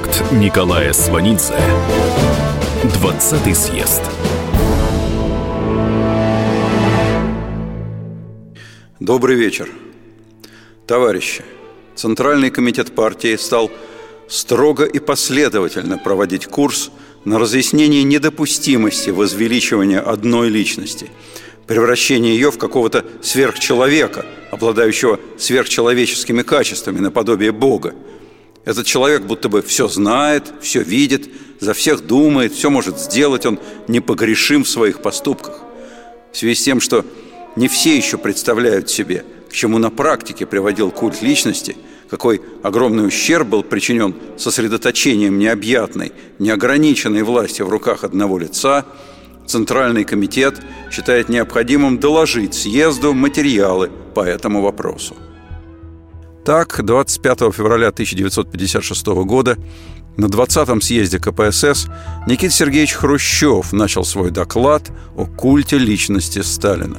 Проект Николая Сванидзе «20 съезд». Добрый вечер. Товарищи, Центральный комитет партии стал строго и последовательно проводить курс на разъяснение недопустимости возвеличивания одной личности, превращение ее в какого-то сверхчеловека, обладающего сверхчеловеческими качествами наподобие Бога. Этот человек будто бы все знает, все видит, за всех думает, все может сделать, он непогрешим в своих поступках. В связи с тем, что не все еще представляют себе, к чему на практике приводил культ личности, какой огромный ущерб был причинен сосредоточением необъятной, неограниченной власти в руках одного лица, Центральный комитет считает необходимым доложить съезду материалы по этому вопросу. Так, 25 февраля 1956 года на 20-м съезде КПСС Никита Сергеевич Хрущев начал свой доклад о культе личности Сталина.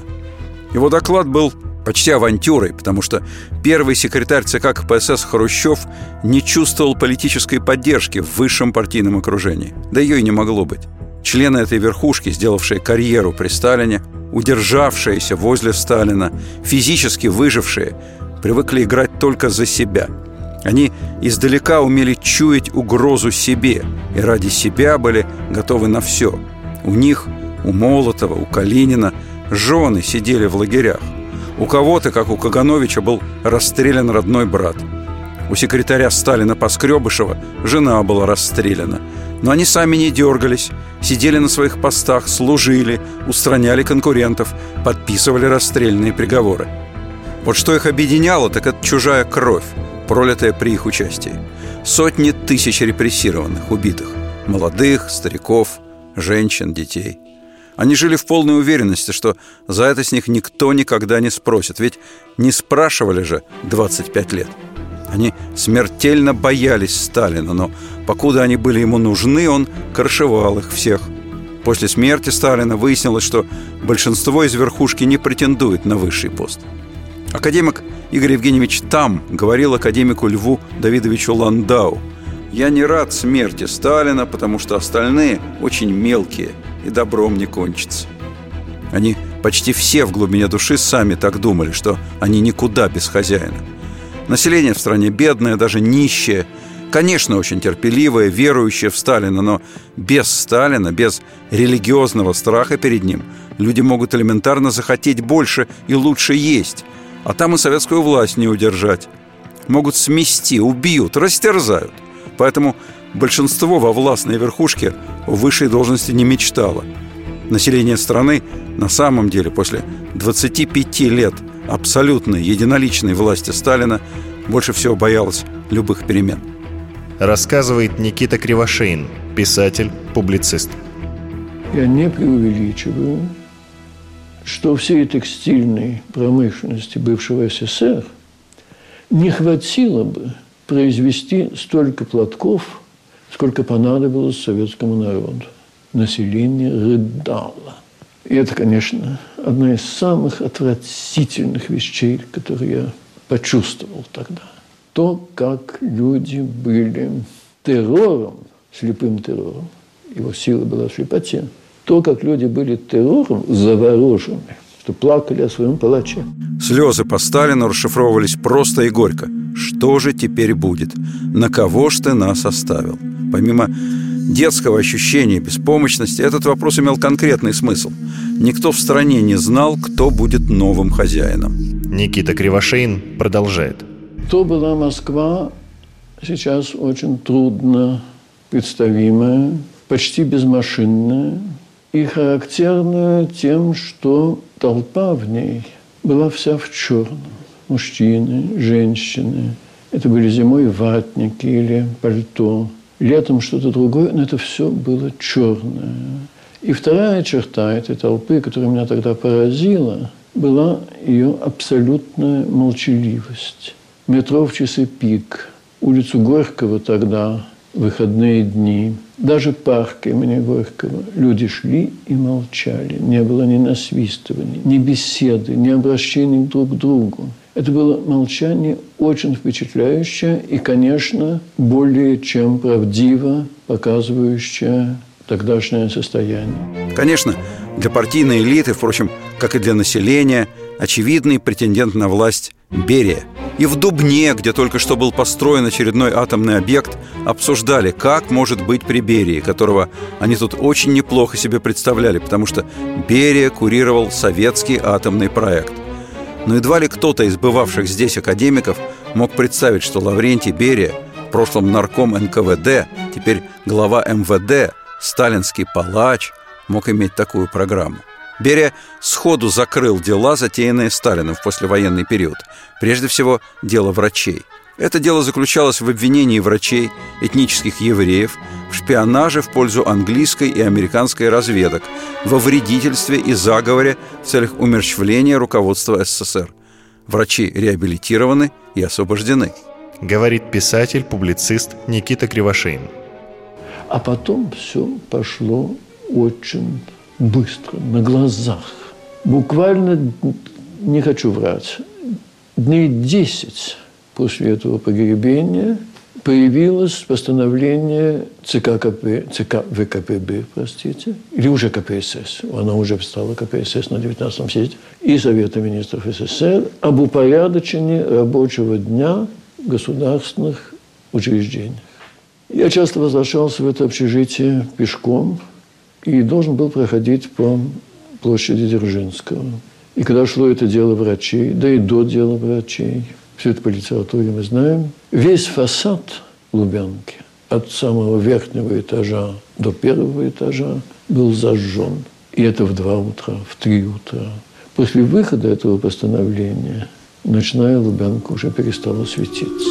Его доклад был почти авантюрой, потому что первый секретарь ЦК КПСС Хрущев не чувствовал политической поддержки в высшем партийном окружении. Да ее и не могло быть. Члены этой верхушки, сделавшие карьеру при Сталине, удержавшиеся возле Сталина, физически выжившие, привыкли играть только за себя. Они издалека умели чуять угрозу себе и ради себя были готовы на все. У них, у Молотова, у Калинина жены сидели в лагерях. У кого-то, как у Кагановича, был расстрелян родной брат. У секретаря Сталина Поскребышева жена была расстреляна. Но они сами не дергались, сидели на своих постах, служили, устраняли конкурентов, подписывали расстрельные приговоры. Вот что их объединяло, так это чужая кровь, пролитая при их участии. Сотни тысяч репрессированных, убитых. Молодых, стариков, женщин, детей. Они жили в полной уверенности, что за это с них никто никогда не спросит. Ведь не спрашивали же 25 лет. Они смертельно боялись Сталина, но покуда они были ему нужны, он крышевал их всех. После смерти Сталина выяснилось, что большинство из верхушки не претендует на высший пост – Академик Игорь Евгеньевич там говорил академику Льву Давидовичу Ландау «Я не рад смерти Сталина, потому что остальные очень мелкие и добром не кончатся». Они почти все в глубине души сами так думали, что они никуда без хозяина. Население в стране бедное, даже нищее, конечно, очень терпеливое, верующее в Сталина, но без Сталина, без религиозного страха перед ним люди могут элементарно захотеть больше и лучше есть – а там и советскую власть не удержать. Могут смести, убьют, растерзают. Поэтому большинство во властной верхушке о высшей должности не мечтало. Население страны на самом деле после 25 лет абсолютной единоличной власти Сталина больше всего боялось любых перемен. Рассказывает Никита Кривошеин, писатель, публицист. Я не преувеличиваю что всей текстильной промышленности бывшего СССР не хватило бы произвести столько платков, сколько понадобилось советскому народу. Население рыдало. И это, конечно, одна из самых отвратительных вещей, которые я почувствовал тогда. То, как люди были террором, слепым террором, его сила была в слепоте – то, как люди были террором заворожены, что плакали о своем палаче. Слезы по Сталину расшифровывались просто и горько. Что же теперь будет? На кого ж ты нас оставил? Помимо детского ощущения беспомощности, этот вопрос имел конкретный смысл. Никто в стране не знал, кто будет новым хозяином. Никита Кривошеин продолжает. То была Москва, сейчас очень трудно представимая, почти безмашинная, и характерно тем, что толпа в ней была вся в черном. Мужчины, женщины. Это были зимой ватники или пальто. Летом что-то другое, но это все было черное. И вторая черта этой толпы, которая меня тогда поразила, была ее абсолютная молчаливость. Метро в часы пик, улицу Горького тогда, выходные дни – даже парк имени Горького. Люди шли и молчали. Не было ни насвистываний, ни беседы, ни обращений друг к другу. Это было молчание очень впечатляющее и, конечно, более чем правдиво показывающее тогдашнее состояние. Конечно, для партийной элиты, впрочем, как и для населения, очевидный претендент на власть – Берия. И в Дубне, где только что был построен очередной атомный объект, обсуждали, как может быть при Берии, которого они тут очень неплохо себе представляли, потому что Берия курировал советский атомный проект. Но едва ли кто-то из бывавших здесь академиков мог представить, что Лаврентий Берия, в прошлом нарком НКВД, теперь глава МВД, сталинский палач, мог иметь такую программу. Берия сходу закрыл дела, затеянные Сталиным в послевоенный период. Прежде всего, дело врачей. Это дело заключалось в обвинении врачей, этнических евреев, в шпионаже в пользу английской и американской разведок, во вредительстве и заговоре в целях умерщвления руководства СССР. Врачи реабилитированы и освобождены. Говорит писатель, публицист Никита Кривошеин. А потом все пошло очень быстро, на глазах. Буквально, не хочу врать, дней 10 после этого погребения появилось постановление ЦК, КП, ЦК ВКПБ, простите, или уже КПСС, она уже стала КПСС на 19-м съезде, и Совета министров СССР об упорядочении рабочего дня в государственных учреждениях. Я часто возвращался в это общежитие пешком – и должен был проходить по площади Дзержинского. И когда шло это дело врачей, да и до дела врачей, все это по литературе мы знаем, весь фасад Лубянки от самого верхнего этажа до первого этажа был зажжен. И это в два утра, в три утра. После выхода этого постановления ночная Лубянка уже перестала светиться.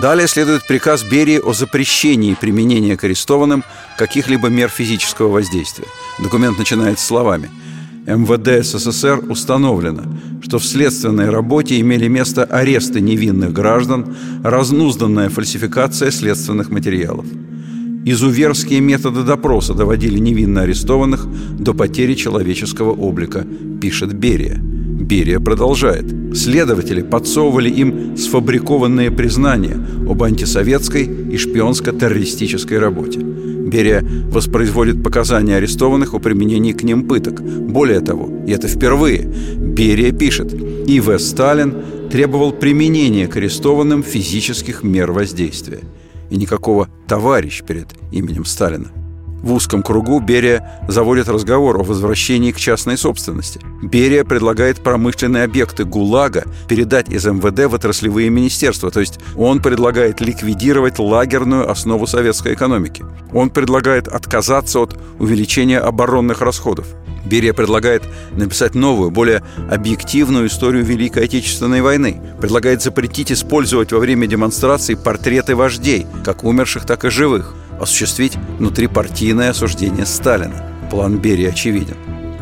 Далее следует приказ Берии о запрещении применения к арестованным каких-либо мер физического воздействия. Документ начинается словами МВД СССР установлено, что в следственной работе имели место аресты невинных граждан, разнузданная фальсификация следственных материалов. Изуверские методы допроса доводили невинно арестованных до потери человеческого облика, пишет Берия. Берия продолжает. Следователи подсовывали им сфабрикованные признания об антисоветской и шпионско-террористической работе. Берия воспроизводит показания арестованных о применении к ним пыток. Более того, и это впервые, Берия пишет, И.В. Сталин требовал применения к арестованным физических мер воздействия. И никакого «товарищ» перед именем Сталина. В узком кругу Берия заводит разговор о возвращении к частной собственности. Берия предлагает промышленные объекты ГУЛАГа передать из МВД в отраслевые министерства, то есть он предлагает ликвидировать лагерную основу советской экономики. Он предлагает отказаться от увеличения оборонных расходов. Берия предлагает написать новую, более объективную историю Великой Отечественной войны. Предлагает запретить использовать во время демонстраций портреты вождей, как умерших, так и живых – осуществить внутрипартийное осуждение Сталина. План Берии очевиден.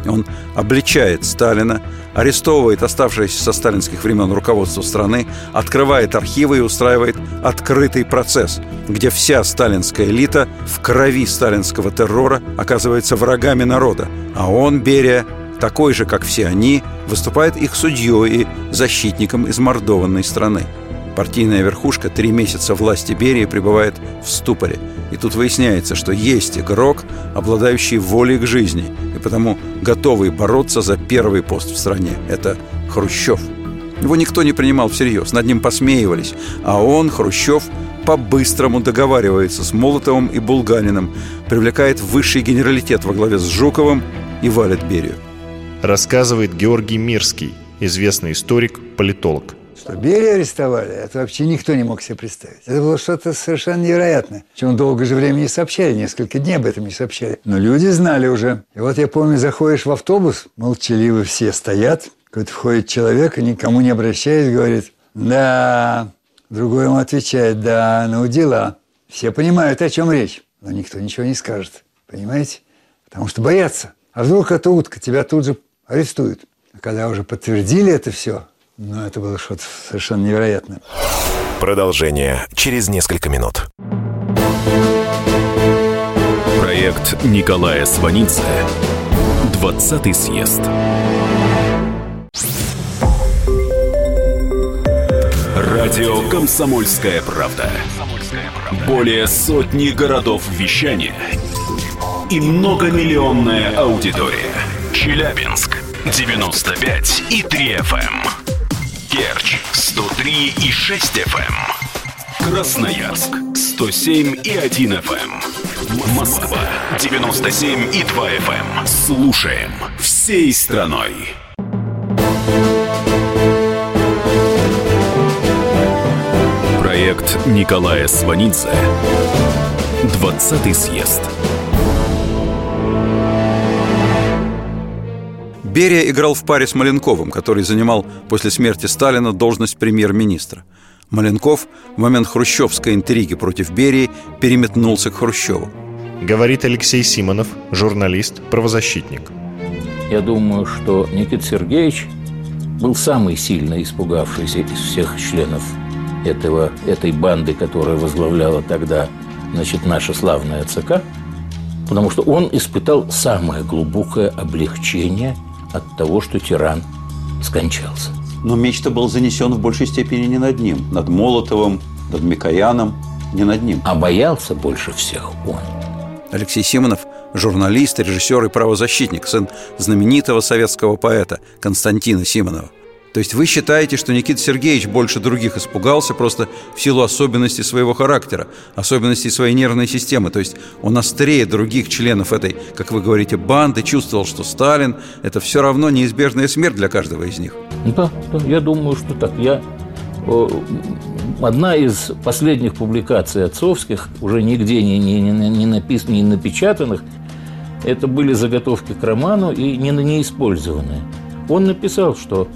Он обличает Сталина, арестовывает оставшееся со сталинских времен руководство страны, открывает архивы и устраивает открытый процесс, где вся сталинская элита в крови сталинского террора оказывается врагами народа, а он, Берия, такой же, как все они, выступает их судьей и защитником измордованной страны. Партийная верхушка три месяца власти Берии пребывает в ступоре. И тут выясняется, что есть игрок, обладающий волей к жизни, и потому готовый бороться за первый пост в стране. Это Хрущев. Его никто не принимал всерьез, над ним посмеивались. А он, Хрущев, по-быстрому договаривается с Молотовым и Булганиным, привлекает высший генералитет во главе с Жуковым и валит Берию. Рассказывает Георгий Мирский, известный историк, политолог. Что Берия арестовали, это вообще никто не мог себе представить. Это было что-то совершенно невероятное. Чем долго же времени не сообщали, несколько дней об этом не сообщали. Но люди знали уже. И вот я помню, заходишь в автобус, молчаливы все стоят, какой-то входит человек и никому не обращаясь, говорит, да, другой ему отвечает, да, ну дела. Все понимают, о чем речь, но никто ничего не скажет. Понимаете? Потому что боятся. А вдруг это утка, тебя тут же арестуют. А когда уже подтвердили это все, ну, это было что-то совершенно невероятное. Продолжение через несколько минут. Проект Николая Сванидзе «20 съезд». Радио «Комсомольская правда». Более сотни городов вещания и многомиллионная аудитория. Челябинск 95 и 3 FM. Керчь 103 и 6 FM. Красноярск 107 и 1 FM. Москва 97 и 2 FM. Слушаем всей страной. Проект Николая Сванидзе. 20-й съезд. Берия играл в паре с Маленковым, который занимал после смерти Сталина должность премьер-министра. Маленков в момент хрущевской интриги против Берии переметнулся к Хрущеву. Говорит Алексей Симонов, журналист, правозащитник. Я думаю, что Никита Сергеевич был самый сильно испугавшийся из всех членов этого, этой банды, которая возглавляла тогда значит, наша славная ЦК, потому что он испытал самое глубокое облегчение от того, что тиран скончался. Но меч-то был занесен в большей степени не над ним, над Молотовым, над Микояном, не над ним. А боялся больше всех он. Алексей Симонов – журналист, режиссер и правозащитник, сын знаменитого советского поэта Константина Симонова. То есть вы считаете, что Никита Сергеевич больше других испугался просто в силу особенностей своего характера, особенностей своей нервной системы. То есть он острее других членов этой, как вы говорите, банды, чувствовал, что Сталин – это все равно неизбежная смерть для каждого из них. Да, да я думаю, что так. Я Одна из последних публикаций отцовских, уже нигде не, не, не, не, напис, не напечатанных, это были заготовки к роману и не, не использованные. Он написал, что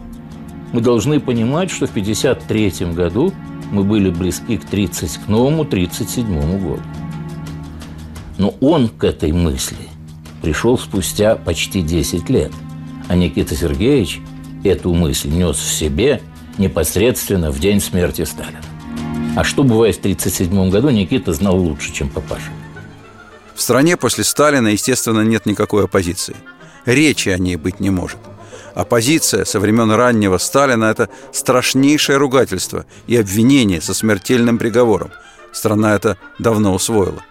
мы должны понимать, что в 1953 году мы были близки к 30, к новому 1937 году. Но он к этой мысли пришел спустя почти 10 лет. А Никита Сергеевич эту мысль нес в себе непосредственно в день смерти Сталина. А что бывает в 1937 году, Никита знал лучше, чем папаша. В стране после Сталина, естественно, нет никакой оппозиции. Речи о ней быть не может – Оппозиция со времен раннего Сталина – это страшнейшее ругательство и обвинение со смертельным приговором. Страна это давно усвоила.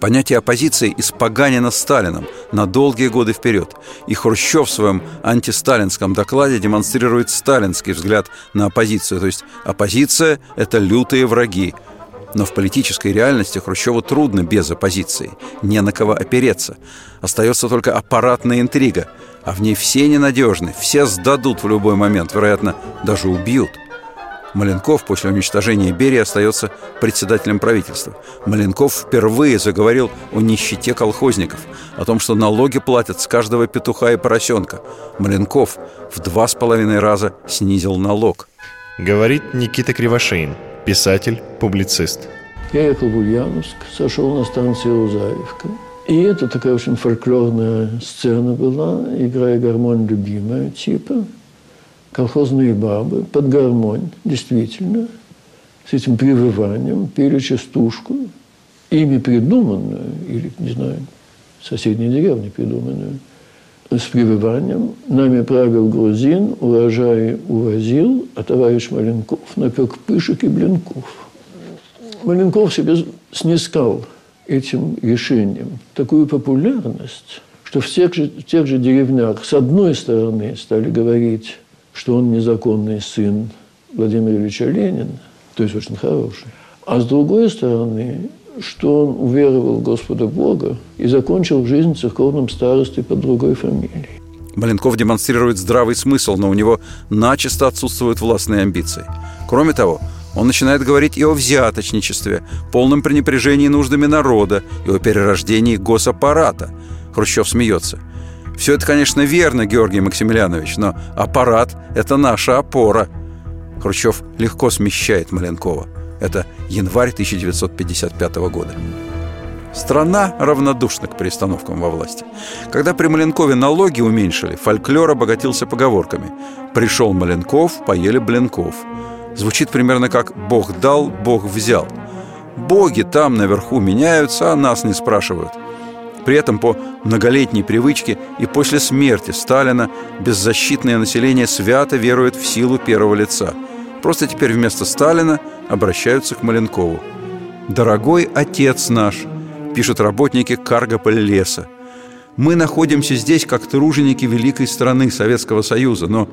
Понятие оппозиции испоганено Сталином на долгие годы вперед. И Хрущев в своем антисталинском докладе демонстрирует сталинский взгляд на оппозицию. То есть оппозиция – это лютые враги, но в политической реальности Хрущеву трудно без оппозиции, не на кого опереться. Остается только аппаратная интрига, а в ней все ненадежны, все сдадут в любой момент, вероятно, даже убьют. Маленков после уничтожения Берии остается председателем правительства. Маленков впервые заговорил о нищете колхозников, о том, что налоги платят с каждого петуха и поросенка. Маленков в два с половиной раза снизил налог. Говорит Никита Кривошеин, писатель, публицист. Я ехал в Ульяновск, сошел на станции Узаевка. И это такая очень фольклорная сцена была, играя гармонь любимая типа, колхозные бабы под гармонь, действительно, с этим привыванием пели частушку, ими придуманную, или, не знаю, соседней деревне придуманную, с прививанием. Нами правил грузин, урожай увозил, а товарищ Маленков напек пышек и блинков. Маленков себе снискал этим решением такую популярность, что в тех, же, в тех же деревнях с одной стороны стали говорить, что он незаконный сын Владимира Ильича Ленина, то есть очень хороший, а с другой стороны, что он уверовал в Господа Бога и закончил жизнь церковным старостой под другой фамилией. Маленков демонстрирует здравый смысл, но у него начисто отсутствуют властные амбиции. Кроме того, он начинает говорить и о взяточничестве, полном пренепряжении нуждами народа, и о перерождении госаппарата. Хрущев смеется. Все это, конечно, верно, Георгий Максимилианович, но аппарат – это наша опора. Хрущев легко смещает Маленкова. Это январь 1955 года. Страна равнодушна к перестановкам во власти. Когда при Маленкове налоги уменьшили, фольклор обогатился поговорками. «Пришел Маленков, поели Блинков». Звучит примерно как «Бог дал, Бог взял». Боги там наверху меняются, а нас не спрашивают. При этом по многолетней привычке и после смерти Сталина беззащитное население свято верует в силу первого лица – Просто теперь вместо Сталина обращаются к Маленкову. «Дорогой отец наш», – пишут работники Каргополь леса, «мы находимся здесь как труженики великой страны Советского Союза, но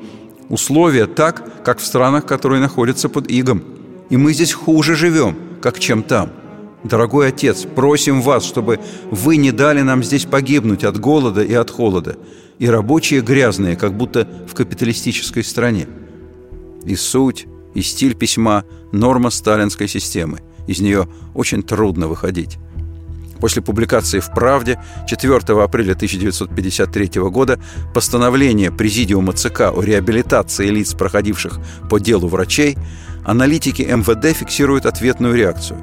условия так, как в странах, которые находятся под игом. И мы здесь хуже живем, как чем там. Дорогой отец, просим вас, чтобы вы не дали нам здесь погибнуть от голода и от холода, и рабочие грязные, как будто в капиталистической стране. И суть, и стиль письма – норма сталинской системы. Из нее очень трудно выходить. После публикации в «Правде» 4 апреля 1953 года постановление Президиума ЦК о реабилитации лиц, проходивших по делу врачей, аналитики МВД фиксируют ответную реакцию.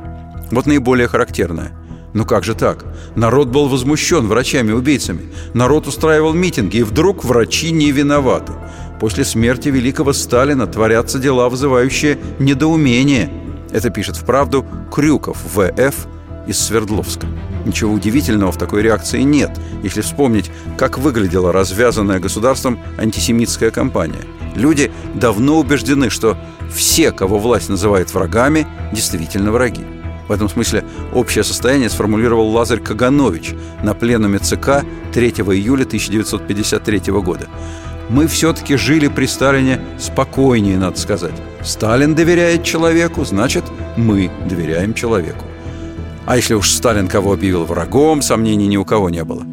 Вот наиболее характерная. Ну как же так? Народ был возмущен врачами-убийцами. Народ устраивал митинги, и вдруг врачи не виноваты. После смерти великого Сталина творятся дела, вызывающие недоумение. Это пишет в «Правду» Крюков, В.Ф. из Свердловска. Ничего удивительного в такой реакции нет, если вспомнить, как выглядела развязанная государством антисемитская кампания. Люди давно убеждены, что все, кого власть называет врагами, действительно враги. В этом смысле общее состояние сформулировал Лазарь Каганович на пленуме ЦК 3 июля 1953 года. Мы все-таки жили при Сталине спокойнее, надо сказать. Сталин доверяет человеку, значит, мы доверяем человеку. А если уж Сталин кого объявил врагом, сомнений ни у кого не было.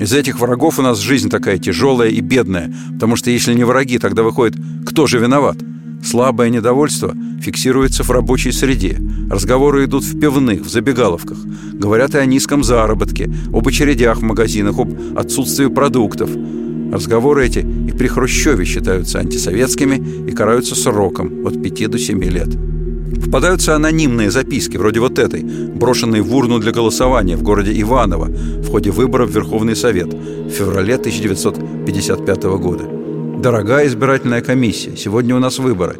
Из этих врагов у нас жизнь такая тяжелая и бедная, потому что если не враги, тогда выходит, кто же виноват – Слабое недовольство фиксируется в рабочей среде. Разговоры идут в пивных, в забегаловках. Говорят и о низком заработке, об очередях в магазинах, об отсутствии продуктов. Разговоры эти и при Хрущеве считаются антисоветскими и караются сроком от 5 до 7 лет. Попадаются анонимные записки, вроде вот этой, брошенные в урну для голосования в городе Иваново в ходе выборов в Верховный Совет в феврале 1955 года. Дорогая избирательная комиссия, сегодня у нас выборы.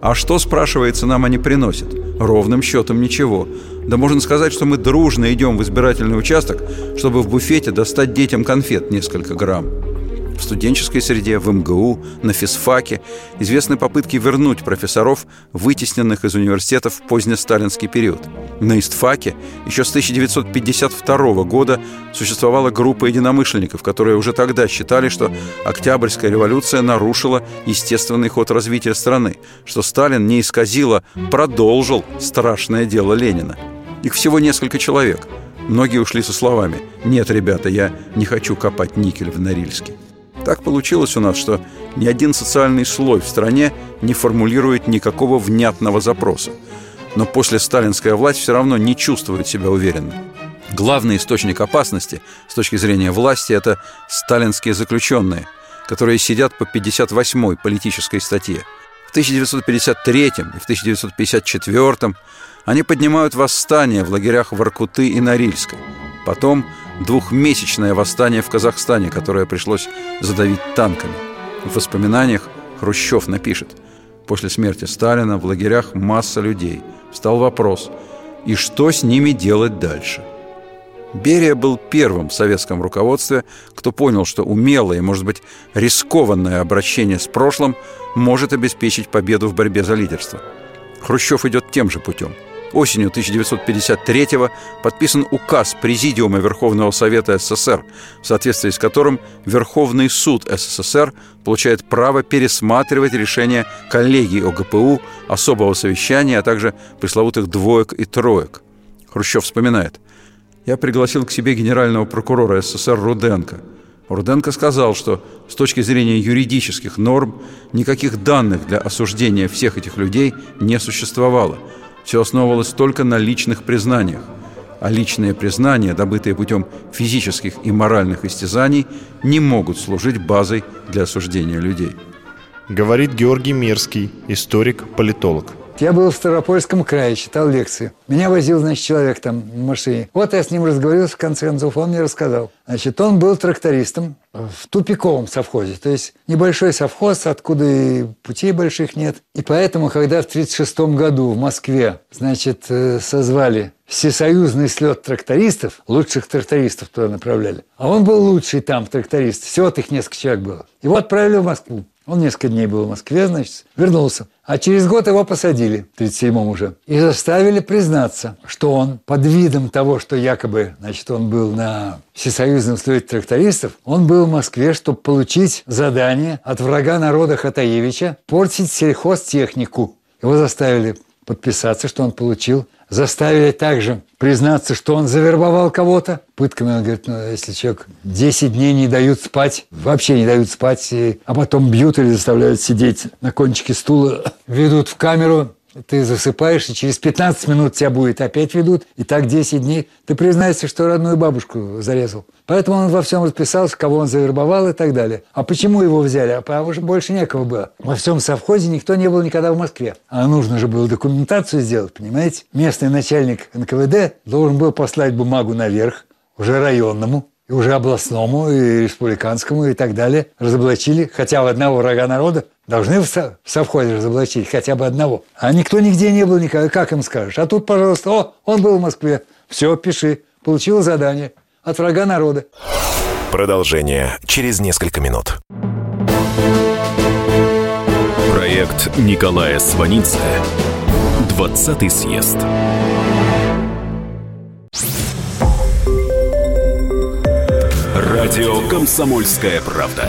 А что, спрашивается, нам они приносят? Ровным счетом ничего. Да можно сказать, что мы дружно идем в избирательный участок, чтобы в буфете достать детям конфет несколько грамм. В студенческой среде, в МГУ, на физфаке известны попытки вернуть профессоров, вытесненных из университетов в позднесталинский период. На ИСТФАКе еще с 1952 года существовала группа единомышленников, которые уже тогда считали, что Октябрьская революция нарушила естественный ход развития страны, что Сталин не исказил, а продолжил страшное дело Ленина. Их всего несколько человек. Многие ушли со словами «Нет, ребята, я не хочу копать никель в Норильске». Так получилось у нас, что ни один социальный слой в стране не формулирует никакого внятного запроса. Но после сталинская власть все равно не чувствует себя уверенно. Главный источник опасности с точки зрения власти – это сталинские заключенные, которые сидят по 58-й политической статье. В 1953 и в 1954 они поднимают восстание в лагерях Воркуты и Норильска. Потом – двухмесячное восстание в Казахстане, которое пришлось задавить танками. В воспоминаниях Хрущев напишет «После смерти Сталина в лагерях масса людей. Встал вопрос, и что с ними делать дальше?» Берия был первым в советском руководстве, кто понял, что умелое может быть, рискованное обращение с прошлым может обеспечить победу в борьбе за лидерство. Хрущев идет тем же путем – Осенью 1953-го подписан указ Президиума Верховного Совета СССР, в соответствии с которым Верховный суд СССР получает право пересматривать решения коллегии ОГПУ, особого совещания, а также пресловутых двоек и троек. Хрущев вспоминает. «Я пригласил к себе генерального прокурора СССР Руденко. Руденко сказал, что с точки зрения юридических норм никаких данных для осуждения всех этих людей не существовало – все основывалось только на личных признаниях, а личные признания, добытые путем физических и моральных истязаний, не могут служить базой для осуждения людей. Говорит Георгий Мирский, историк-политолог. Я был в Ставропольском крае, читал лекции. Меня возил, значит, человек там в машине. Вот я с ним разговаривался, в конце концов, он мне рассказал. Значит, он был трактористом в тупиковом совхозе. То есть небольшой совхоз, откуда и путей больших нет. И поэтому, когда в 1936 году в Москве, значит, э, созвали всесоюзный слет трактористов, лучших трактористов туда направляли. А он был лучший там тракторист. Всего их несколько человек было. Его отправили в Москву. Он несколько дней был в Москве, значит, вернулся. А через год его посадили, в 37-м уже, и заставили признаться, что он под видом того, что якобы, значит, он был на Всесоюзном совете трактористов, он был в Москве, чтобы получить задание от врага народа Хатаевича портить сельхозтехнику. Его заставили подписаться, что он получил. Заставили также признаться, что он завербовал кого-то. Пытками он говорит, ну, если человек 10 дней не дают спать, вообще не дают спать, а потом бьют или заставляют сидеть на кончике стула, ведут в камеру, ты засыпаешь, и через 15 минут тебя будет опять ведут, и так 10 дней. Ты признаешься, что родную бабушку зарезал. Поэтому он во всем расписался, кого он завербовал и так далее. А почему его взяли? А потому что больше некого было. Во всем совхозе никто не был никогда в Москве. А нужно же было документацию сделать, понимаете? Местный начальник НКВД должен был послать бумагу наверх, уже районному, и уже областному, и республиканскому, и так далее, разоблачили хотя бы одного врага народа, должны в, со в совхозе разоблачить хотя бы одного. А никто нигде не был никогда, как им скажешь? А тут, пожалуйста, о, он был в Москве, все, пиши, получил задание от врага народа. Продолжение через несколько минут. Проект Николая Сванидзе «20 съезд». Радио «Комсомольская правда».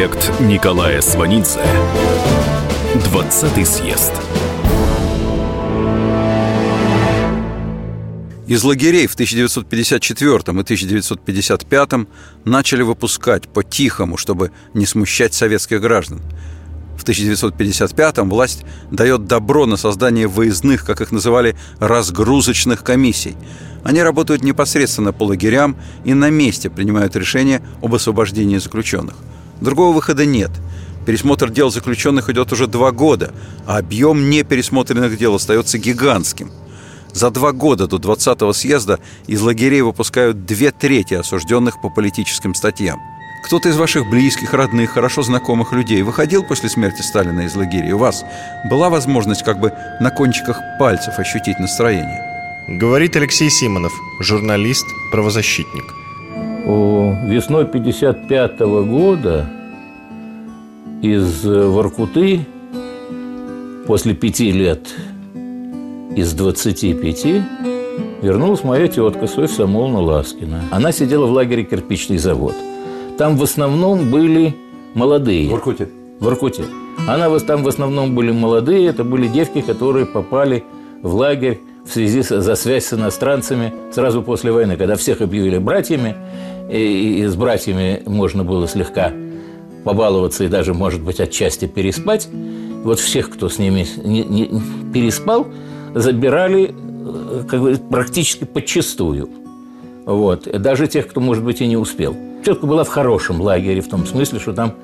Проект Николая Сванидзе «20 съезд». Из лагерей в 1954 и 1955 начали выпускать по-тихому, чтобы не смущать советских граждан. В 1955 власть дает добро на создание выездных, как их называли, разгрузочных комиссий. Они работают непосредственно по лагерям и на месте принимают решения об освобождении заключенных. Другого выхода нет. Пересмотр дел заключенных идет уже два года, а объем непересмотренных дел остается гигантским. За два года до 20-го съезда из лагерей выпускают две трети осужденных по политическим статьям. Кто-то из ваших близких, родных, хорошо знакомых людей выходил после смерти Сталина из лагеря? У вас была возможность как бы на кончиках пальцев ощутить настроение? Говорит Алексей Симонов, журналист, правозащитник. Весной 55 -го года из Воркуты после пяти лет из 25 вернулась моя тетка Софья Самолна Ласкина. Она сидела в лагере «Кирпичный завод». Там в основном были молодые. В Воркуте? В Воркуте. Она, там в основном были молодые, это были девки, которые попали в лагерь в связи с, за связь с иностранцами сразу после войны, когда всех объявили братьями, и, и с братьями можно было слегка побаловаться и даже, может быть, отчасти переспать. Вот всех, кто с ними не, не, переспал, забирали э, как бы, практически подчистую. Вот. Даже тех, кто, может быть, и не успел. Тетка была в хорошем лагере, в том смысле, что там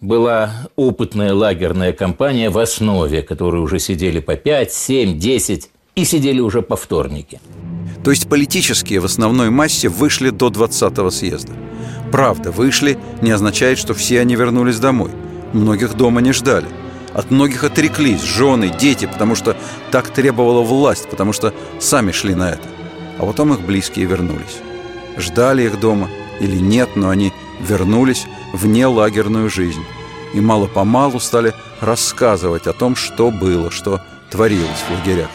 была опытная лагерная компания в основе, которые уже сидели по 5, 7, 10 и сидели уже по вторнике. То есть политические в основной массе вышли до 20-го съезда. Правда, вышли не означает, что все они вернулись домой. Многих дома не ждали. От многих отреклись жены, дети, потому что так требовала власть, потому что сами шли на это. А потом их близкие вернулись. Ждали их дома или нет, но они вернулись в нелагерную жизнь. И мало-помалу стали рассказывать о том, что было, что творилось в лагерях.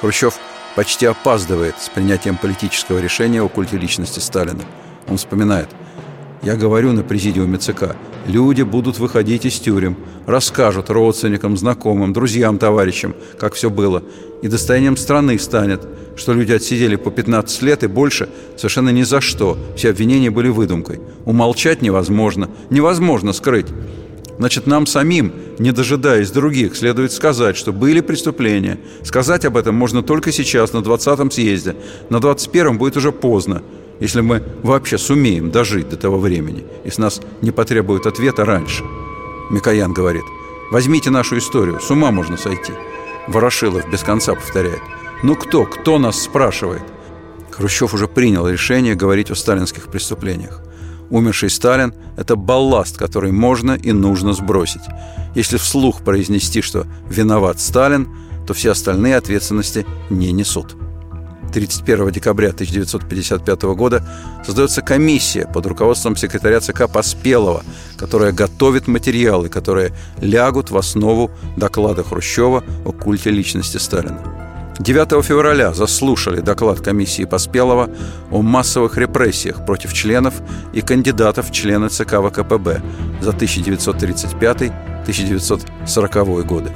Хрущев почти опаздывает с принятием политического решения о культе личности Сталина. Он вспоминает – я говорю на президиуме ЦК, люди будут выходить из тюрем, расскажут родственникам, знакомым, друзьям, товарищам, как все было. И достоянием страны станет, что люди отсидели по 15 лет и больше совершенно ни за что. Все обвинения были выдумкой. Умолчать невозможно, невозможно скрыть. Значит, нам самим, не дожидаясь других, следует сказать, что были преступления. Сказать об этом можно только сейчас, на 20-м съезде. На 21-м будет уже поздно если мы вообще сумеем дожить до того времени, и с нас не потребуют ответа раньше. Микоян говорит, возьмите нашу историю, с ума можно сойти. Ворошилов без конца повторяет, ну кто, кто нас спрашивает? Хрущев уже принял решение говорить о сталинских преступлениях. Умерший Сталин – это балласт, который можно и нужно сбросить. Если вслух произнести, что «виноват Сталин», то все остальные ответственности не несут. 31 декабря 1955 года создается комиссия под руководством секретаря ЦК Поспелова, которая готовит материалы, которые лягут в основу доклада Хрущева о культе личности Сталина. 9 февраля заслушали доклад комиссии Поспелова о массовых репрессиях против членов и кандидатов в члены ЦК ВКПБ за 1935-1940 годы.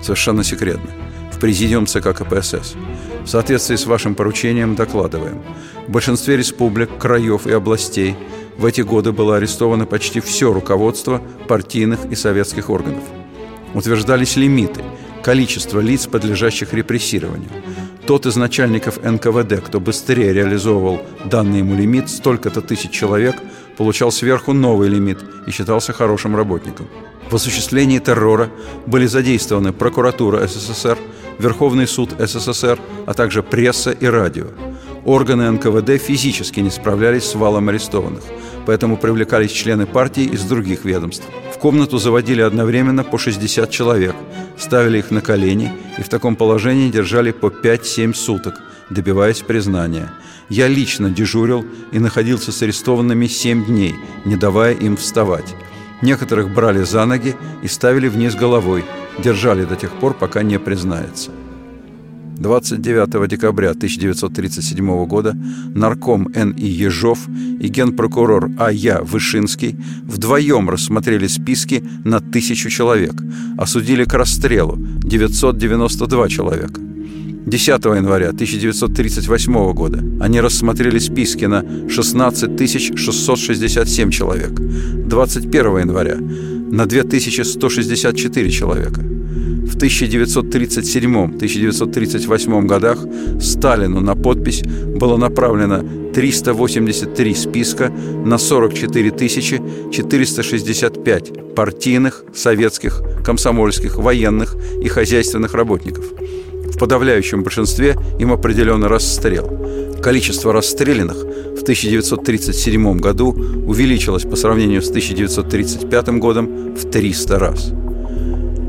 Совершенно секретно. В президиум ЦК КПСС. В соответствии с вашим поручением докладываем. В большинстве республик, краев и областей в эти годы было арестовано почти все руководство партийных и советских органов. Утверждались лимиты, количество лиц, подлежащих репрессированию. Тот из начальников НКВД, кто быстрее реализовывал данный ему лимит, столько-то тысяч человек, получал сверху новый лимит и считался хорошим работником. В осуществлении террора были задействованы прокуратура СССР, Верховный суд СССР, а также пресса и радио. Органы НКВД физически не справлялись с валом арестованных, поэтому привлекались члены партии из других ведомств. В комнату заводили одновременно по 60 человек, ставили их на колени и в таком положении держали по 5-7 суток, добиваясь признания. Я лично дежурил и находился с арестованными 7 дней, не давая им вставать. Некоторых брали за ноги и ставили вниз головой, держали до тех пор, пока не признается. 29 декабря 1937 года нарком Н.И. Ежов и генпрокурор А.Я. Вышинский вдвоем рассмотрели списки на тысячу человек, осудили к расстрелу 992 человека. 10 января 1938 года они рассмотрели списки на 16 667 человек. 21 января на 2164 человека. В 1937-1938 годах Сталину на подпись было направлено 383 списка на 44 465 партийных, советских, комсомольских, военных и хозяйственных работников. В подавляющем большинстве им определен расстрел. Количество расстрелянных в 1937 году увеличилось по сравнению с 1935 годом в 300 раз.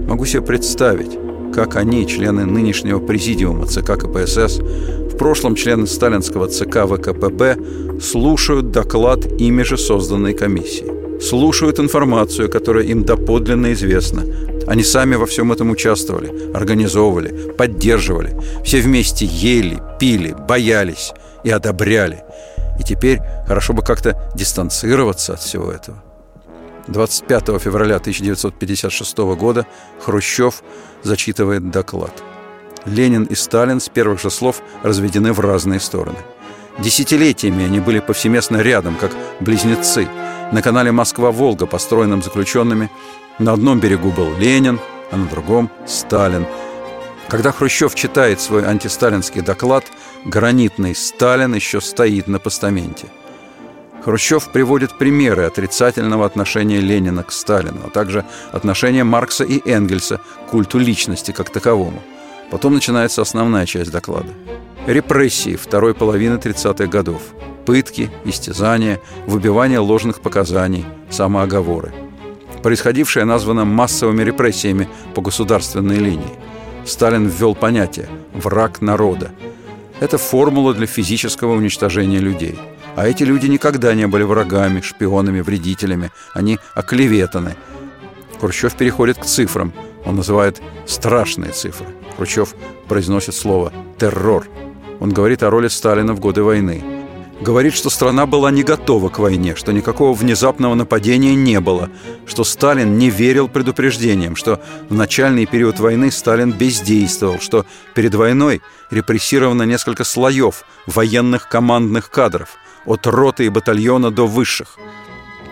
Могу себе представить, как они, члены нынешнего президиума ЦК КПСС, в прошлом члены сталинского ЦК ВКПБ, слушают доклад ими же созданной комиссии. Слушают информацию, которая им доподлинно известна. Они сами во всем этом участвовали, организовывали, поддерживали. Все вместе ели, пили, боялись и одобряли. И теперь хорошо бы как-то дистанцироваться от всего этого. 25 февраля 1956 года Хрущев зачитывает доклад. Ленин и Сталин с первых же слов разведены в разные стороны. Десятилетиями они были повсеместно рядом, как близнецы. На канале «Москва-Волга», построенном заключенными, на одном берегу был Ленин, а на другом – Сталин. Когда Хрущев читает свой антисталинский доклад, гранитный Сталин еще стоит на постаменте – Хрущев приводит примеры отрицательного отношения Ленина к Сталину, а также отношения Маркса и Энгельса к культу личности как таковому. Потом начинается основная часть доклада. Репрессии второй половины 30-х годов. Пытки, истязания, выбивание ложных показаний, самооговоры. Происходившее названо массовыми репрессиями по государственной линии. Сталин ввел понятие «враг народа». Это формула для физического уничтожения людей – а эти люди никогда не были врагами, шпионами, вредителями. Они оклеветаны. Хрущев переходит к цифрам. Он называет страшные цифры. Хрущев произносит слово «террор». Он говорит о роли Сталина в годы войны. Говорит, что страна была не готова к войне, что никакого внезапного нападения не было, что Сталин не верил предупреждениям, что в начальный период войны Сталин бездействовал, что перед войной репрессировано несколько слоев военных командных кадров – от роты и батальона до высших.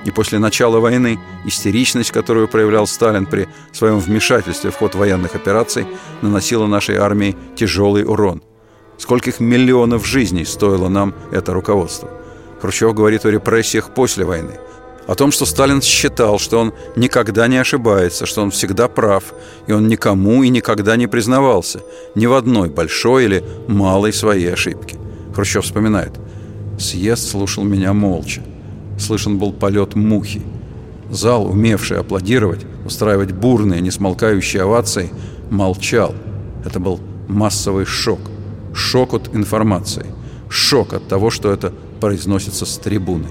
И после начала войны истеричность, которую проявлял Сталин при своем вмешательстве в ход военных операций, наносила нашей армии тяжелый урон. Скольких миллионов жизней стоило нам это руководство? Хрущев говорит о репрессиях после войны. о том, что Сталин считал, что он никогда не ошибается, что он всегда прав, и он никому и никогда не признавался ни в одной большой или малой своей ошибке. Хрущев вспоминает. «Съезд слушал меня молча. Слышен был полет мухи. Зал, умевший аплодировать, устраивать бурные, несмолкающие овации, молчал. Это был массовый шок. Шок от информации. Шок от того, что это произносится с трибуны.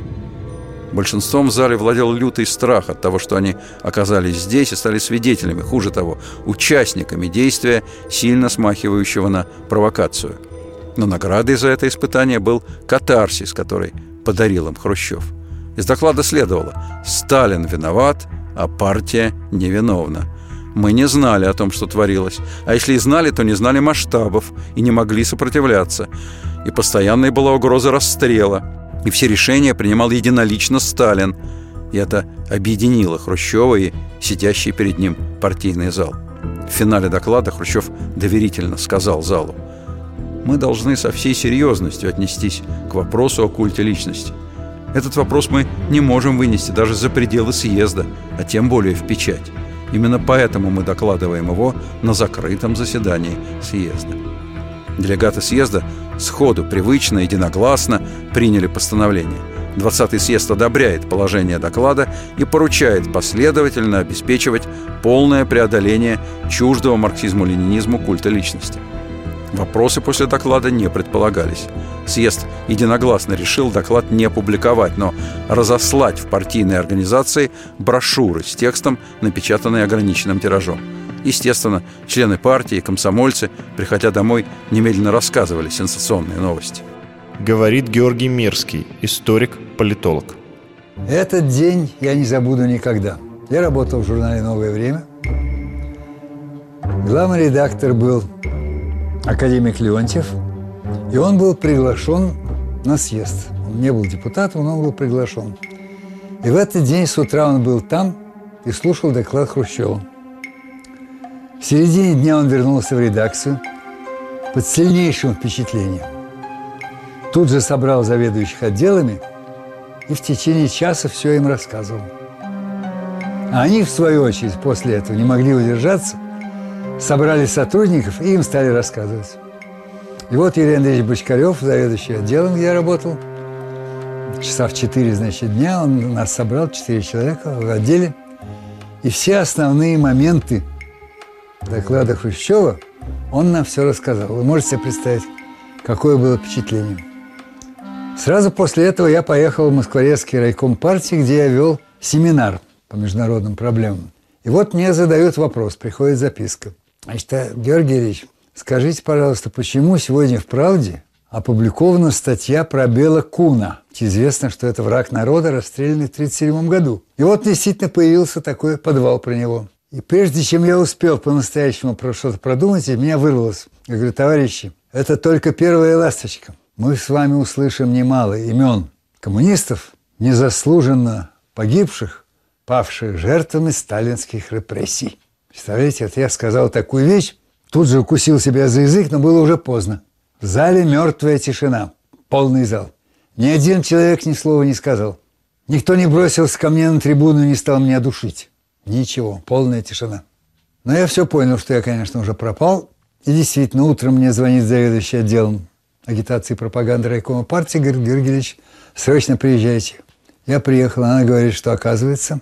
Большинством в зале владел лютый страх от того, что они оказались здесь и стали свидетелями, хуже того, участниками действия, сильно смахивающего на провокацию. Но наградой за это испытание был катарсис, который подарил им Хрущев. Из доклада следовало «Сталин виноват, а партия невиновна». Мы не знали о том, что творилось. А если и знали, то не знали масштабов и не могли сопротивляться. И постоянной была угроза расстрела – и все решения принимал единолично Сталин. И это объединило Хрущева и сидящий перед ним партийный зал. В финале доклада Хрущев доверительно сказал залу «Мы должны со всей серьезностью отнестись к вопросу о культе личности. Этот вопрос мы не можем вынести даже за пределы съезда, а тем более в печать. Именно поэтому мы докладываем его на закрытом заседании съезда». Делегаты съезда сходу, привычно, единогласно приняли постановление. 20-й съезд одобряет положение доклада и поручает последовательно обеспечивать полное преодоление чуждого марксизму-ленинизму культа личности. Вопросы после доклада не предполагались. Съезд единогласно решил доклад не публиковать, но разослать в партийные организации брошюры с текстом, напечатанные ограниченным тиражом. Естественно, члены партии и комсомольцы, приходя домой, немедленно рассказывали сенсационные новости. Говорит Георгий Мирский, историк, политолог. Этот день я не забуду никогда. Я работал в журнале «Новое время». Главный редактор был академик Леонтьев, и он был приглашен на съезд. Он не был депутатом, но он был приглашен. И в этот день с утра он был там и слушал доклад Хрущева. В середине дня он вернулся в редакцию под сильнейшим впечатлением. Тут же собрал заведующих отделами и в течение часа все им рассказывал. А они, в свою очередь, после этого не могли удержаться, собрали сотрудников и им стали рассказывать. И вот Юрий Андреевич Бочкарев, заведующий отделом, где я работал, часа в 4, значит, дня, он нас собрал, 4 человека в отделе, и все основные моменты доклада Хрущева он нам все рассказал. Вы можете себе представить, какое было впечатление. Сразу после этого я поехал в Москворецкий райком партии, где я вел семинар по международным проблемам. И вот мне задают вопрос, приходит записка. Значит, «А, Георгий Ильич, скажите, пожалуйста, почему сегодня в «Правде» опубликована статья про Бела Куна. Известно, что это враг народа, расстрелянный в 1937 году. И вот действительно появился такой подвал про него. И прежде чем я успел по-настоящему про что-то продумать, меня вырвалось. Я говорю, товарищи, это только первая ласточка. Мы с вами услышим немало имен коммунистов, незаслуженно погибших, павших жертвами сталинских репрессий. Представляете, вот я сказал такую вещь, тут же укусил себя за язык, но было уже поздно. В зале мертвая тишина, полный зал. Ни один человек ни слова не сказал. Никто не бросился ко мне на трибуну и не стал меня душить. Ничего, полная тишина. Но я все понял, что я, конечно, уже пропал. И действительно, утром мне звонит заведующий отделом агитации и пропаганды райкома партии, говорит, Георгий Ильич, срочно приезжайте. Я приехал, она говорит, что, оказывается,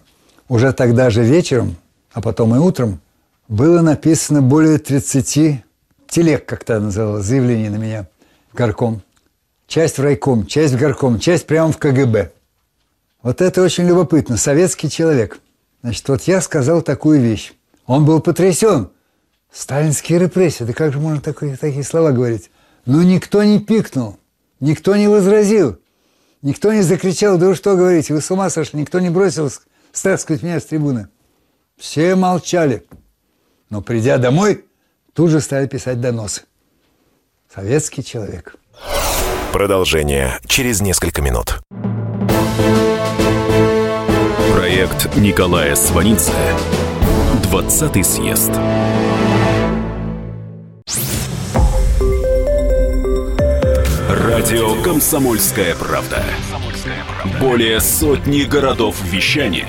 уже тогда же вечером, а потом и утром, было написано более 30 телег, как то называлось, заявлений на меня в горком. Часть в райком, часть в горком, часть прямо в КГБ. Вот это очень любопытно. Советский человек – Значит, вот я сказал такую вещь. Он был потрясен. Сталинские репрессии. Да как же можно такие, такие слова говорить? Но никто не пикнул, никто не возразил, никто не закричал, да вы что говорите, вы с ума сошли, никто не бросил стаскивать меня с трибуны. Все молчали. Но придя домой, тут же стали писать доносы. Советский человек. Продолжение через несколько минут. Проект Николая Сванидзе «20-й съезд». Радио «Комсомольская правда». Более сотни городов вещания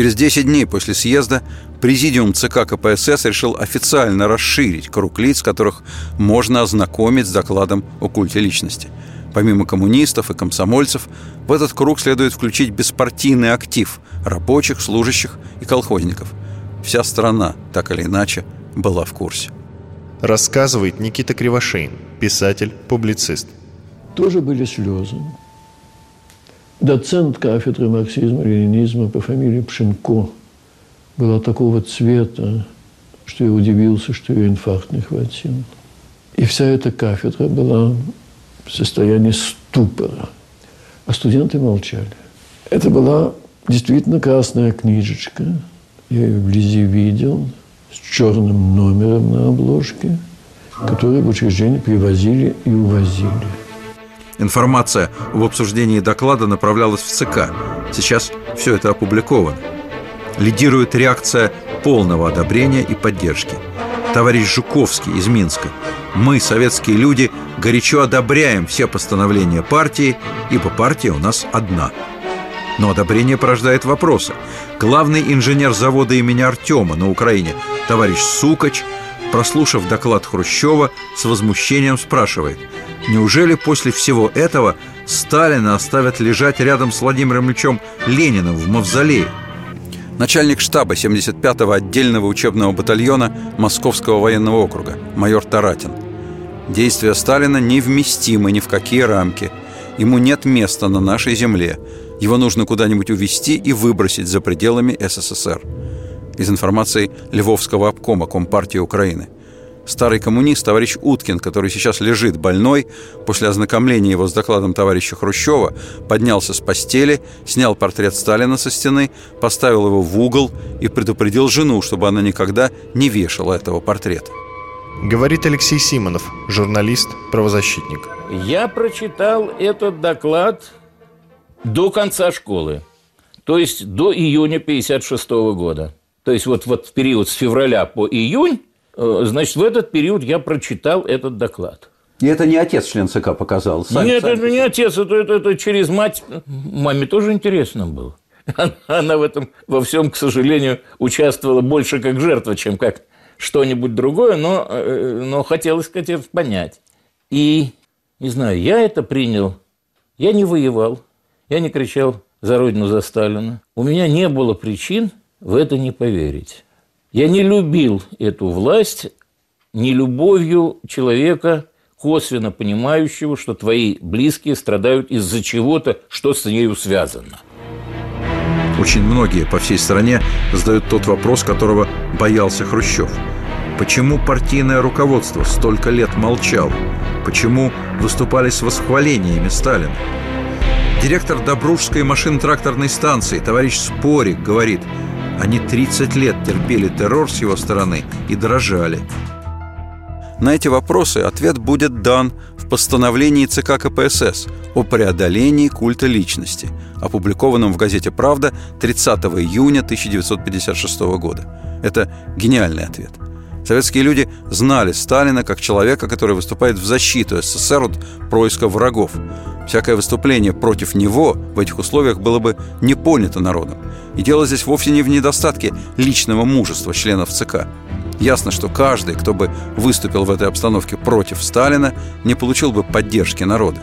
Через 10 дней после съезда Президиум ЦК КПСС решил официально расширить круг лиц, которых можно ознакомить с докладом о культе личности. Помимо коммунистов и комсомольцев, в этот круг следует включить беспартийный актив рабочих, служащих и колхозников. Вся страна, так или иначе, была в курсе. Рассказывает Никита Кривошеин, писатель, публицист. Тоже были слезы доцент кафедры марксизма-ленинизма по фамилии Пшенко была такого цвета, что я удивился, что ее инфаркт не хватил. И вся эта кафедра была в состоянии ступора, а студенты молчали. Это была действительно красная книжечка. Я ее вблизи видел, с черным номером на обложке, который в учреждение привозили и увозили. Информация об обсуждении доклада направлялась в ЦК. Сейчас все это опубликовано. Лидирует реакция полного одобрения и поддержки. Товарищ Жуковский из Минска. Мы, советские люди, горячо одобряем все постановления партии, ибо партия у нас одна. Но одобрение порождает вопросы. Главный инженер завода имени Артема на Украине, товарищ Сукач, прослушав доклад Хрущева, с возмущением спрашивает – Неужели после всего этого Сталина оставят лежать рядом с Владимиром Ильичем Лениным в мавзолее? Начальник штаба 75-го отдельного учебного батальона Московского военного округа, майор Таратин. Действия Сталина невместимы ни в какие рамки. Ему нет места на нашей земле. Его нужно куда-нибудь увезти и выбросить за пределами СССР. Из информации Львовского обкома Компартии Украины – старый коммунист товарищ Уткин, который сейчас лежит больной, после ознакомления его с докладом товарища Хрущева, поднялся с постели, снял портрет Сталина со стены, поставил его в угол и предупредил жену, чтобы она никогда не вешала этого портрета. Говорит Алексей Симонов, журналист, правозащитник. Я прочитал этот доклад до конца школы, то есть до июня 1956 года. То есть вот, вот в период с февраля по июнь значит, в этот период я прочитал этот доклад. И это не отец член ЦК показал? Сами, Нет, сами это не отец, это, это, это через мать. Маме тоже интересно было. Она, она в этом во всем, к сожалению, участвовала больше как жертва, чем как что-нибудь другое, но, э, но хотелось хотелось понять. И, не знаю, я это принял. Я не воевал, я не кричал за Родину, за Сталина. У меня не было причин в это не поверить. Я не любил эту власть не любовью человека, косвенно понимающего, что твои близкие страдают из-за чего-то, что с нею связано. Очень многие по всей стране задают тот вопрос, которого боялся Хрущев. Почему партийное руководство столько лет молчало? Почему выступали с восхвалениями Сталина? Директор Добружской машино-тракторной станции, товарищ Спорик, говорит – они 30 лет терпели террор с его стороны и дрожали. На эти вопросы ответ будет дан в постановлении ЦК КПСС о преодолении культа личности, опубликованном в газете «Правда» 30 июня 1956 года. Это гениальный ответ. Советские люди знали Сталина как человека, который выступает в защиту СССР от происка врагов. Всякое выступление против него в этих условиях было бы не понято народом. И дело здесь вовсе не в недостатке личного мужества членов ЦК. Ясно, что каждый, кто бы выступил в этой обстановке против Сталина, не получил бы поддержки народа.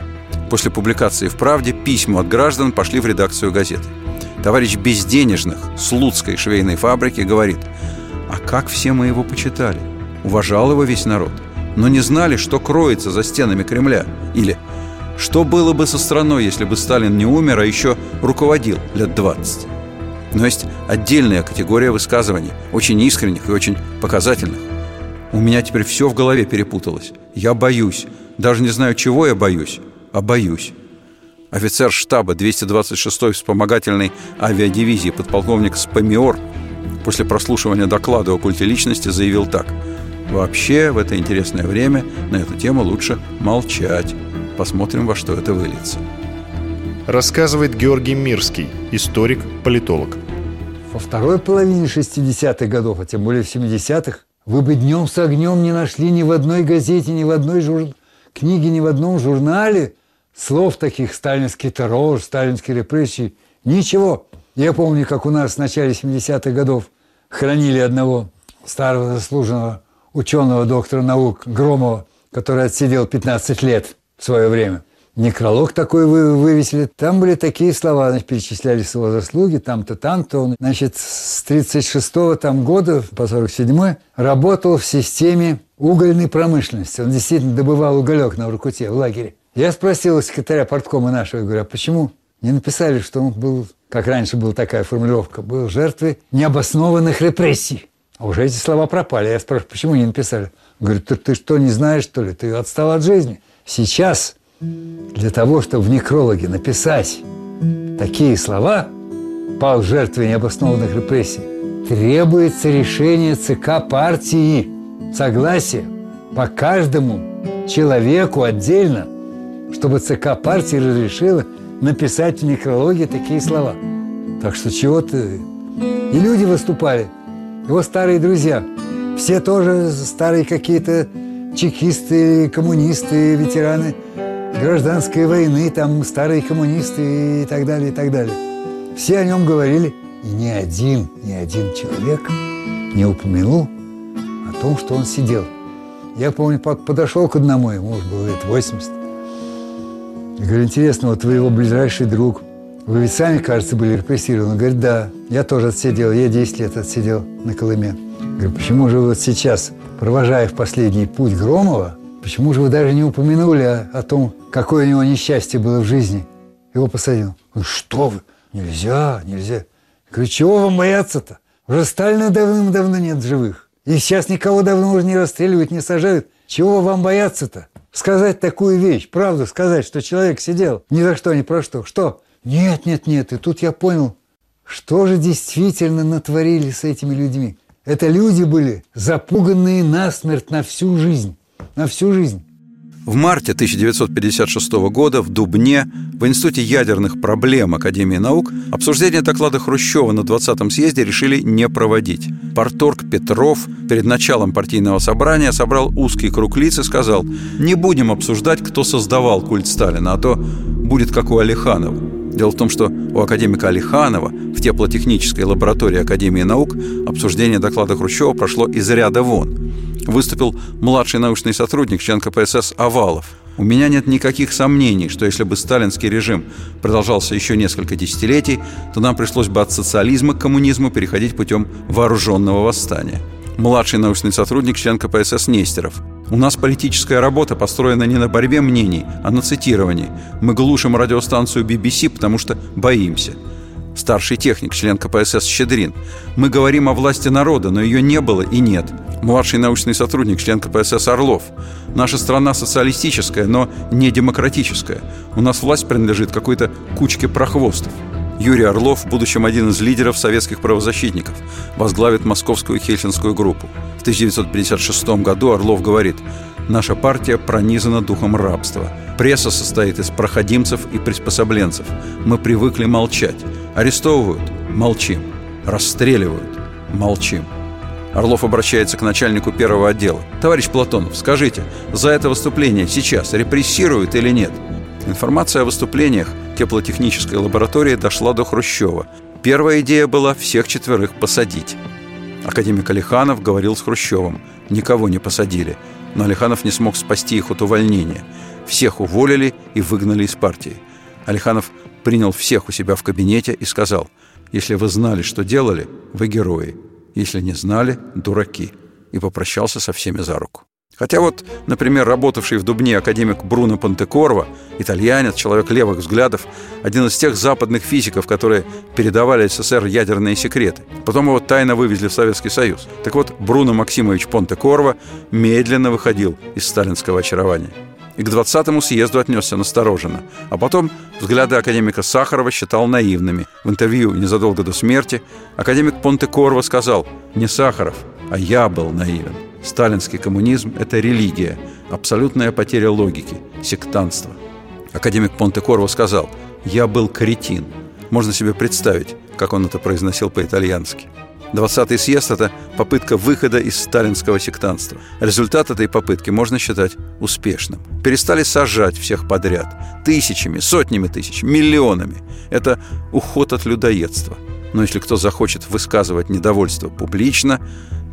После публикации в «Правде» письма от граждан пошли в редакцию газеты. Товарищ Безденежных с Луцкой швейной фабрики говорит «А как все мы его почитали? Уважал его весь народ, но не знали, что кроется за стенами Кремля». Или что было бы со страной, если бы Сталин не умер, а еще руководил лет 20? Но есть отдельная категория высказываний, очень искренних и очень показательных. У меня теперь все в голове перепуталось. Я боюсь. Даже не знаю, чего я боюсь, а боюсь. Офицер штаба 226-й вспомогательной авиадивизии подполковник Спамиор после прослушивания доклада о культе личности заявил так. «Вообще, в это интересное время на эту тему лучше молчать. Посмотрим, во что это выльется». Рассказывает Георгий Мирский, историк, политолог. Во второй половине 60-х годов, а тем более в 70-х, вы бы днем с огнем не нашли ни в одной газете, ни в одной жур... книге, ни в одном журнале слов таких «сталинский террор», «сталинские репрессии». Ничего. Я помню, как у нас в начале 70-х годов хранили одного старого заслуженного ученого, доктора наук Громова, который отсидел 15 лет в свое время. Некролог такой вы, вывесили. Там были такие слова, значит, перечислялись его заслуги, там-то, там-то. Он, значит, с 36-го там года по 47-й работал в системе угольной промышленности. Он действительно добывал уголек на Уркуте, в лагере. Я спросил у секретаря порткома нашего, говорю, а почему не написали, что он был, как раньше была такая формулировка, был жертвой необоснованных репрессий? А уже эти слова пропали. Я спрашиваю, почему не написали? Говорит, ты, ты что, не знаешь, что ли? Ты отстал от жизни. Сейчас для того, чтобы в некрологе написать такие слова, пал жертвой необоснованных репрессий, требуется решение ЦК партии, согласие по каждому человеку отдельно, чтобы ЦК партии разрешила написать в некрологе такие слова. Так что чего ты... И люди выступали, его старые друзья, все тоже старые какие-то чекисты, коммунисты, ветераны – гражданской войны, там старые коммунисты и так далее, и так далее. Все о нем говорили, и ни один, ни один человек не упомянул о том, что он сидел. Я помню, подошел к одному, ему уже было лет 80. Я говорю, интересно, вот вы его ближайший друг, вы ведь сами, кажется, были репрессированы. Он говорит, да, я тоже отсидел, я 10 лет отсидел на Колыме. Я говорю, почему же вот сейчас, провожая в последний путь Громова, Почему же вы даже не упомянули о, о том, какое у него несчастье было в жизни? Его посадил. Он, что вы? Нельзя, нельзя. Я говорю, чего вам бояться-то? Уже Сталина давным-давно нет живых. И сейчас никого давно уже не расстреливают, не сажают. Чего вам бояться-то? Сказать такую вещь, правду сказать, что человек сидел ни за что, ни про что. Что? Нет, нет, нет. И тут я понял, что же действительно натворили с этими людьми. Это люди были запуганные насмерть на всю жизнь на всю жизнь. В марте 1956 года в Дубне в Институте ядерных проблем Академии наук обсуждение доклада Хрущева на 20-м съезде решили не проводить. Парторг Петров перед началом партийного собрания собрал узкий круг лиц и сказал «Не будем обсуждать, кто создавал культ Сталина, а то будет как у Алиханова». Дело в том, что у академика Алиханова в теплотехнической лаборатории Академии наук обсуждение доклада Хрущева прошло из ряда вон выступил младший научный сотрудник, член КПСС Овалов. У меня нет никаких сомнений, что если бы сталинский режим продолжался еще несколько десятилетий, то нам пришлось бы от социализма к коммунизму переходить путем вооруженного восстания. Младший научный сотрудник, член КПСС Нестеров. У нас политическая работа построена не на борьбе мнений, а на цитировании. Мы глушим радиостанцию BBC, потому что боимся старший техник, член КПСС Щедрин. Мы говорим о власти народа, но ее не было и нет. Младший научный сотрудник, член КПСС Орлов. Наша страна социалистическая, но не демократическая. У нас власть принадлежит какой-то кучке прохвостов. Юрий Орлов, в будущем один из лидеров советских правозащитников, возглавит московскую хельсинскую группу. В 1956 году Орлов говорит «Наша партия пронизана духом рабства. Пресса состоит из проходимцев и приспособленцев. Мы привыкли молчать. Арестовывают – молчим. Расстреливают – молчим. Орлов обращается к начальнику первого отдела. «Товарищ Платонов, скажите, за это выступление сейчас репрессируют или нет?» Информация о выступлениях теплотехнической лаборатории дошла до Хрущева. Первая идея была всех четверых посадить. Академик Алиханов говорил с Хрущевым. Никого не посадили. Но Алиханов не смог спасти их от увольнения. Всех уволили и выгнали из партии. Алиханов принял всех у себя в кабинете и сказал, «Если вы знали, что делали, вы герои. Если не знали, дураки». И попрощался со всеми за руку. Хотя вот, например, работавший в Дубне академик Бруно Пантекорво, итальянец, человек левых взглядов, один из тех западных физиков, которые передавали СССР ядерные секреты. Потом его тайно вывезли в Советский Союз. Так вот, Бруно Максимович Понтекорво медленно выходил из сталинского очарования. И к 20-му съезду отнесся настороженно. А потом взгляды академика Сахарова считал наивными. В интервью незадолго до смерти академик Понте-Корво сказал «Не Сахаров, а я был наивен. Сталинский коммунизм – это религия, абсолютная потеря логики, сектантство». Академик Понте-Корво сказал «Я был кретин». Можно себе представить, как он это произносил по-итальянски. 20-й съезд – это попытка выхода из сталинского сектанства. Результат этой попытки можно считать успешным. Перестали сажать всех подряд. Тысячами, сотнями тысяч, миллионами. Это уход от людоедства. Но если кто захочет высказывать недовольство публично,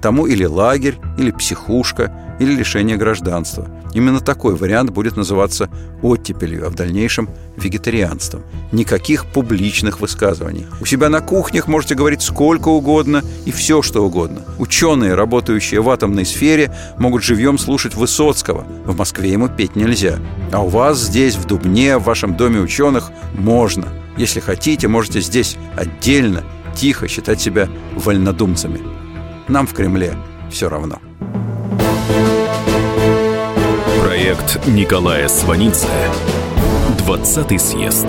тому или лагерь, или психушка, или лишение гражданства. Именно такой вариант будет называться оттепелью, а в дальнейшем вегетарианством. Никаких публичных высказываний. У себя на кухнях можете говорить сколько угодно и все, что угодно. Ученые, работающие в атомной сфере, могут живьем слушать Высоцкого. В Москве ему петь нельзя. А у вас здесь, в Дубне, в вашем доме ученых, можно. Если хотите, можете здесь отдельно, тихо считать себя вольнодумцами. Нам в Кремле все равно. Проект Николая Сванидзе «20 съезд».